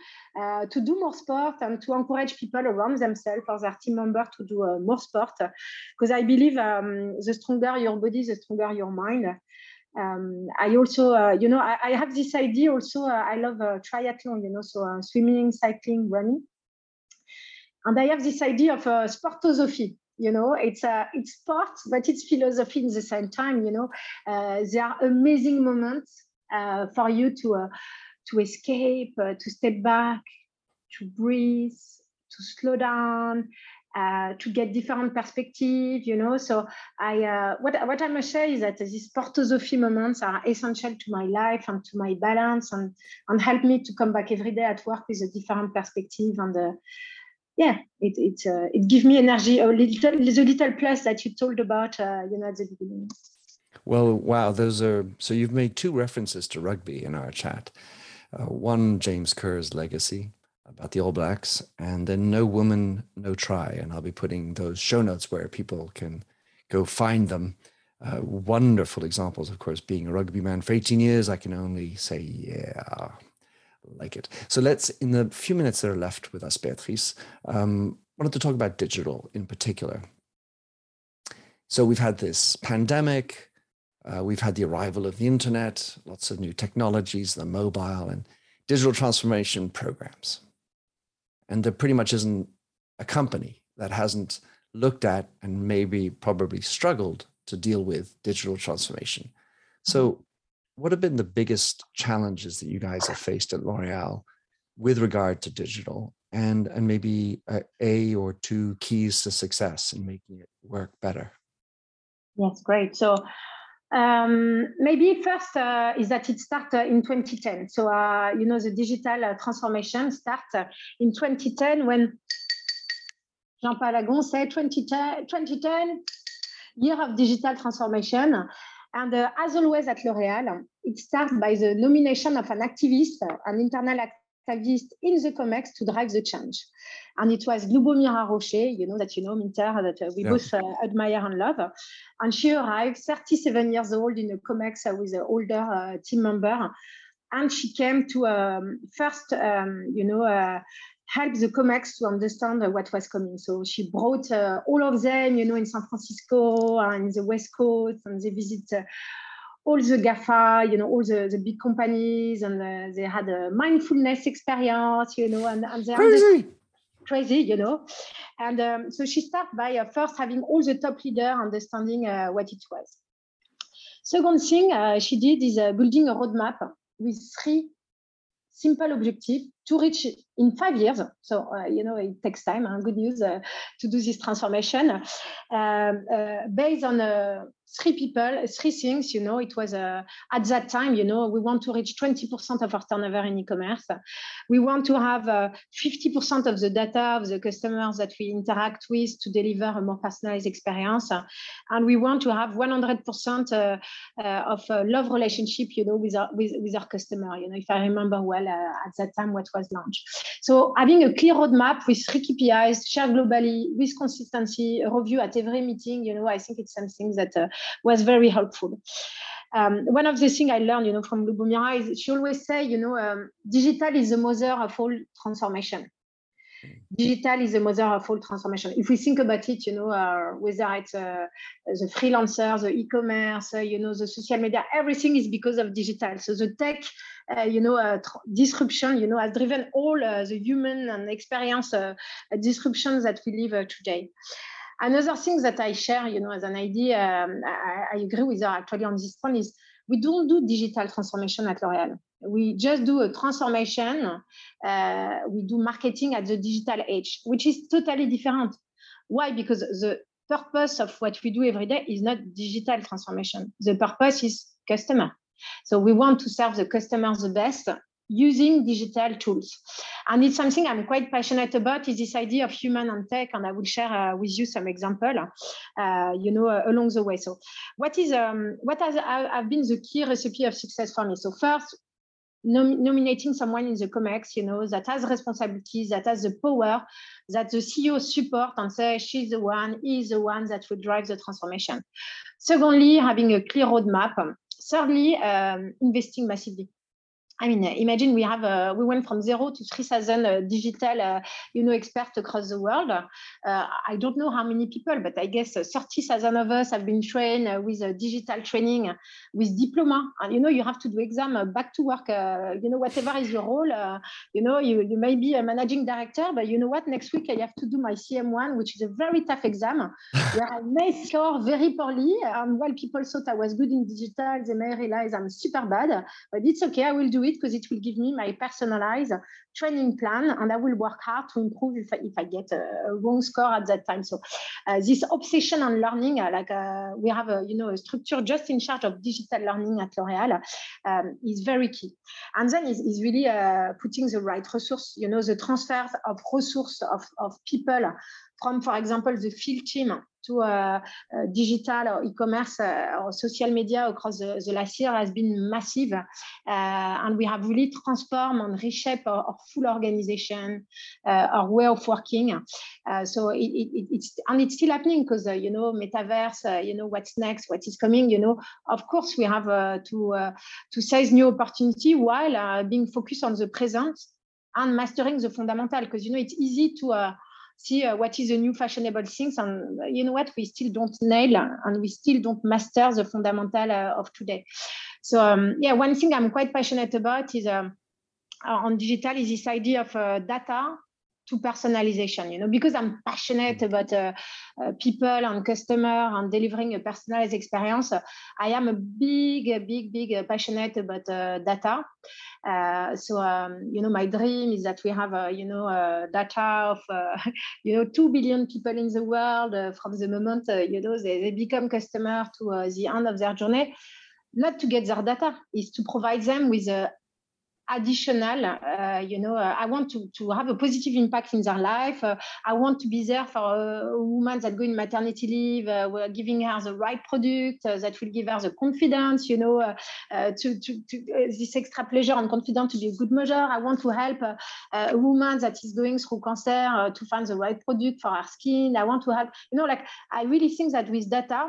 uh, to do more sport and to encourage people around themselves or their team members to do uh, more sport. Because I believe um, the stronger your body, the stronger your mind. Um, I also, uh, you know, I, I, have this idea also. I love triathlon, you know, so swimming, cycling, running and I have this idea of a sportosophy. You know, it's a it's sport, but it's philosophy in the same time. You know, uh, there are amazing moments uh, for you to uh, to escape, uh, to step back, to breathe, to slow down, uh, to get different perspective, you know. So I, uh, what what I must say is that these sportosophy moments are essential to my life and to my balance, and and help me to come back every day at work with a different perspective and. Uh, yeah, it it uh, it gives me energy. A little the little plus that you told about, uh, you know, at the beginning. Well, wow, those are so you've made two references to rugby in our chat. Uh, one, James Kerr's legacy about the All Blacks, and then No Woman, No Try. And I'll be putting those show notes where people can go find them. Uh, wonderful examples, of course, being a rugby man for 18 years. I can only say, yeah, like it. So let's, in the few minutes that are left with us, Beatrice, um, wanted to talk about digital in particular. So we've had this pandemic, uh, we've had the arrival of the internet, lots of new technologies, the mobile and digital transformation programs. And there pretty much isn't a company that hasn't looked at and maybe probably struggled to deal with digital transformation. So what have been the biggest challenges that you guys have faced at L'Oreal with regard to digital and and maybe a, a or two keys to success in making it work better? Yes great. So um, maybe first uh, is that it started uh, in 2010 so uh, you know the digital uh, transformation started in 2010 when Jean-Paul Agon said 2010, 2010 year of digital transformation And uh, as always at L'Oréal, it starts by the nomination of an activist, an internal activist in the COMEX to drive the change. And it was Lubomira Rochet, you know that you know Minter, that uh, we yeah. both uh, admire and love. And she arrived 37 years old in the COMEX with an older uh, team member. And she came to um, first, um, you know, uh, help the COMEX to understand what was coming. So she brought uh, all of them, you know, in San Francisco and the West Coast, and they visit uh, all the GAFA, you know, all the, the big companies, and uh, they had a mindfulness experience, you know, and, and they crazy. crazy, you know. And um, so she started by uh, first having all the top leader understanding uh, what it was. Second thing uh, she did is building a roadmap with three simple objective to reach in five years. So, uh, you know, it takes time, and good news uh, to do this transformation. Um, uh, based on uh, three people, three things, you know, it was uh, at that time, you know, we want to reach 20% of our turnover in e-commerce. We want to have 50% uh, of the data of the customers that we interact with to deliver a more personalized experience. And we want to have 100% of love relationship, you know, with our, with, with our customer. You know, if I remember well, at that time, what was launched. So having a clear roadmap with three KPIs, shared globally, with consistency, review at every meeting, you know, I think it's something that uh, was very helpful. Um, one of the things I learned, you know, from Lubomira is she always say, you know, um, digital is the mother of all transformation digital is the mother of all transformation. If we think about it, you know, uh, whether it's uh, the freelancer, the e-commerce, uh, you know, the social media, everything is because of digital. So the tech, uh, you know, uh, disruption, you know, has driven all uh, the human and experience disruptions that we live today. Another thing that I share, you know, as an idea, um, I, I, agree with her actually on this point is we don't do digital transformation at L'Oréal we just do a transformation. Uh, we do marketing at the digital age, which is totally different. Why? Because the purpose of what we do every day is not digital transformation. The purpose is customer. So we want to serve the customers the best using digital tools. And it's something I'm quite passionate about is this idea of human and tech. And I will share uh, with you some example, uh, you know, uh, along the way. So what is, um, what has have been the key recipe of success for me? So first, nom nominating someone in the COMEX, you know, that has responsibilities, that has the power, that the CEO support and say she's the one, he's the one that will drive the transformation. Secondly, having a clear roadmap. Thirdly, um, investing massively. I mean, imagine we have uh, we went from zero to 3,000 uh, digital, uh, you know, experts across the world. Uh, I don't know how many people, but I guess uh, 30,000 of us have been trained uh, with digital training, with diploma. And you know, you have to do exam back to work. you know, whatever is your role, you know, you, you may be a managing director, but you know what? Next week I have to do my CM1, which is a very tough exam where I may score very poorly. And while people thought I was good in digital, they may realize I'm super bad, but it's okay. I will do it because it will give me my personalized training plan and I will work hard to improve if I, if I get a, wrong score at that time. So uh, this obsession on learning, uh, like uh, we have a, you know, a structure just in charge of digital learning at L'Oréal um, is very key. And then is, is really uh, putting the right resource, you know, the transfer of resource of, of people from, for example, the field team to uh, uh, digital or e-commerce uh, or social media across the, the, last year has been massive. and we have really transformed and reshaped our, our full organization, our way of working. so it, it, it's, and it's still happening because, you know, metaverse, you know, what's next, what is coming, you know, of course we have to, to seize new opportunity while being focused on the present and mastering the fundamental because you know it's easy to uh, see uh, what is the new fashionable things and you know what we still don't nail and we still don't master the fundamental uh, of today. So um, yeah one thing i'm quite passionate about is um, on digital is this idea of uh, data to personalization you know because i'm passionate mm. about uh, uh, people and customer and delivering a personalized experience uh, i am a big big big uh, passionate about uh, data uh, so um, you know my dream is that we have you know data of you know 2 billion people in the world from the moment you know they, they become customer to the end of their journey not to get their data is to provide them with additional uh, you know uh, i want to, to have a positive impact in their life. Uh, i want to be there for a, woman that go in maternity leave uh, we're giving her the right product uh, that will give her the confidence you know uh, to, to, to this extra pleasure and confidence to be a good measure i want to help a woman that is going through cancer to find the right product for her skin. I want to help you know like i really think that with data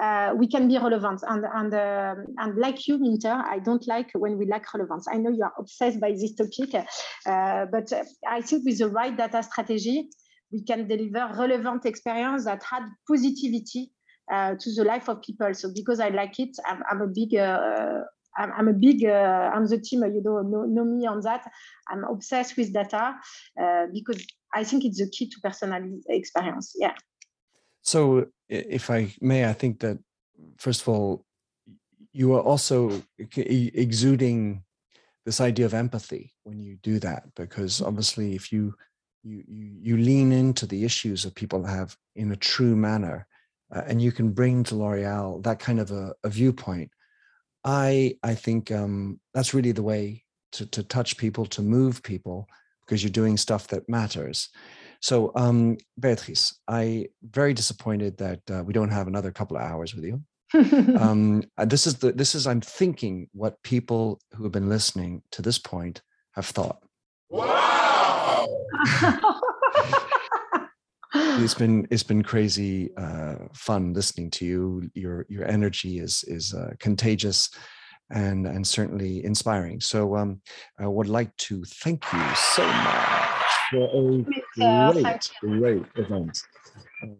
uh, we can be relevant. And and uh, and like you, Minter, I don't like when we lack relevance. I know you are obsessed by this topic, uh, but I think with the right data strategy, we can deliver relevant experience that had positivity uh, to the life of people. So because I like it, I'm, I'm a big. Uh, I'm, I'm, a big, uh, I'm the team, you know, know, know, me on that. I'm obsessed with data because I think it's the key to personal experience. Yeah. So, if I may, I think that first of all, you are also exuding this idea of empathy when you do that, because obviously, if you you you, you lean into the issues that people have in a true manner, uh, and you can bring to L'Oreal that kind of a, a viewpoint, I I think um, that's really the way to to touch people, to move people, because you're doing stuff that matters. So, um, Beatrice, I very disappointed that uh, we don't have another couple of hours with you. um, this is the this is I'm thinking what people who have been listening to this point have thought. Wow! it's been it's been crazy uh, fun listening to you. Your your energy is is uh, contagious and and certainly inspiring. So um, I would like to thank you so much for a great, great event. Um,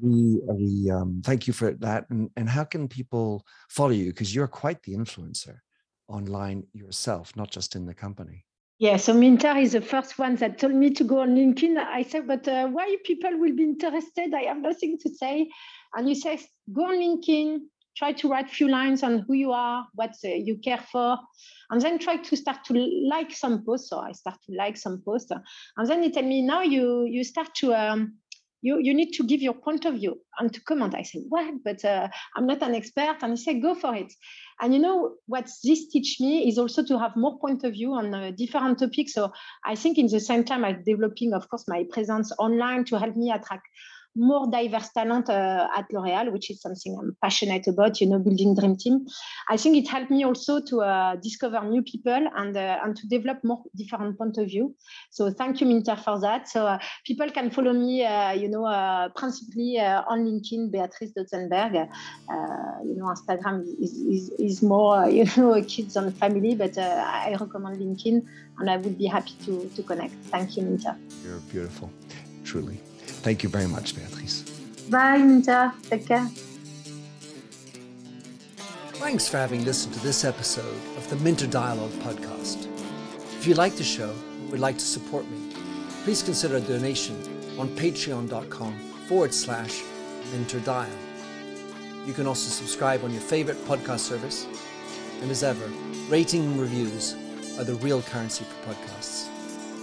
we we um, thank you for that. And, and how can people follow you? Because you're quite the influencer online yourself, not just in the company. Yeah, so Minter is the first one that told me to go on LinkedIn. I said, but uh, why people will be interested? I have nothing to say. And you say, go on LinkedIn, try to write a few lines on who you are, what uh, you care for, and then try to start to like some posts. So I start to like some posts, and then he tell me now you you start to um, you you need to give your point of view and to comment. I say what, but uh, I'm not an expert, and he said go for it. And you know what this teach me is also to have more point of view on uh, different topics. So I think in the same time I'm developing, of course, my presence online to help me attract more diverse talent uh, at L'Oreal, which is something I'm passionate about, you know, building dream team. I think it helped me also to uh, discover new people and uh, and to develop more different point of view. So thank you, Minter, for that. So uh, people can follow me, uh, you know, uh, principally on LinkedIn, Beatrice Dautzenberg. you know, Instagram is, is, is more, you know, kids and family, but I recommend LinkedIn and I would be happy to, to connect. Thank you, Minter. You're beautiful, truly. Thank you very much, Beatrice. Bye, Minter. Take care. Thanks for having listened to this episode of the Minter Dialogue podcast. If you like the show and would like to support me, please consider a donation on patreon.com forward slash minterdial. You can also subscribe on your favorite podcast service. And as ever, rating and reviews are the real currency for podcasts.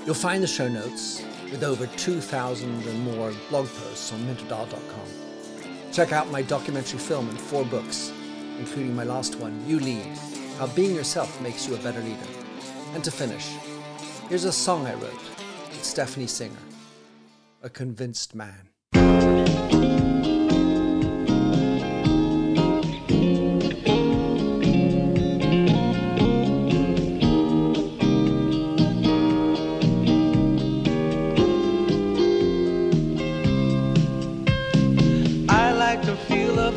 You'll find the show notes with over 2,000 and more blog posts on minterdial.com. Check out my documentary film and four books, including my last one, You Lead How Being Yourself Makes You a Better Leader. And to finish, here's a song I wrote with Stephanie Singer, A Convinced Man.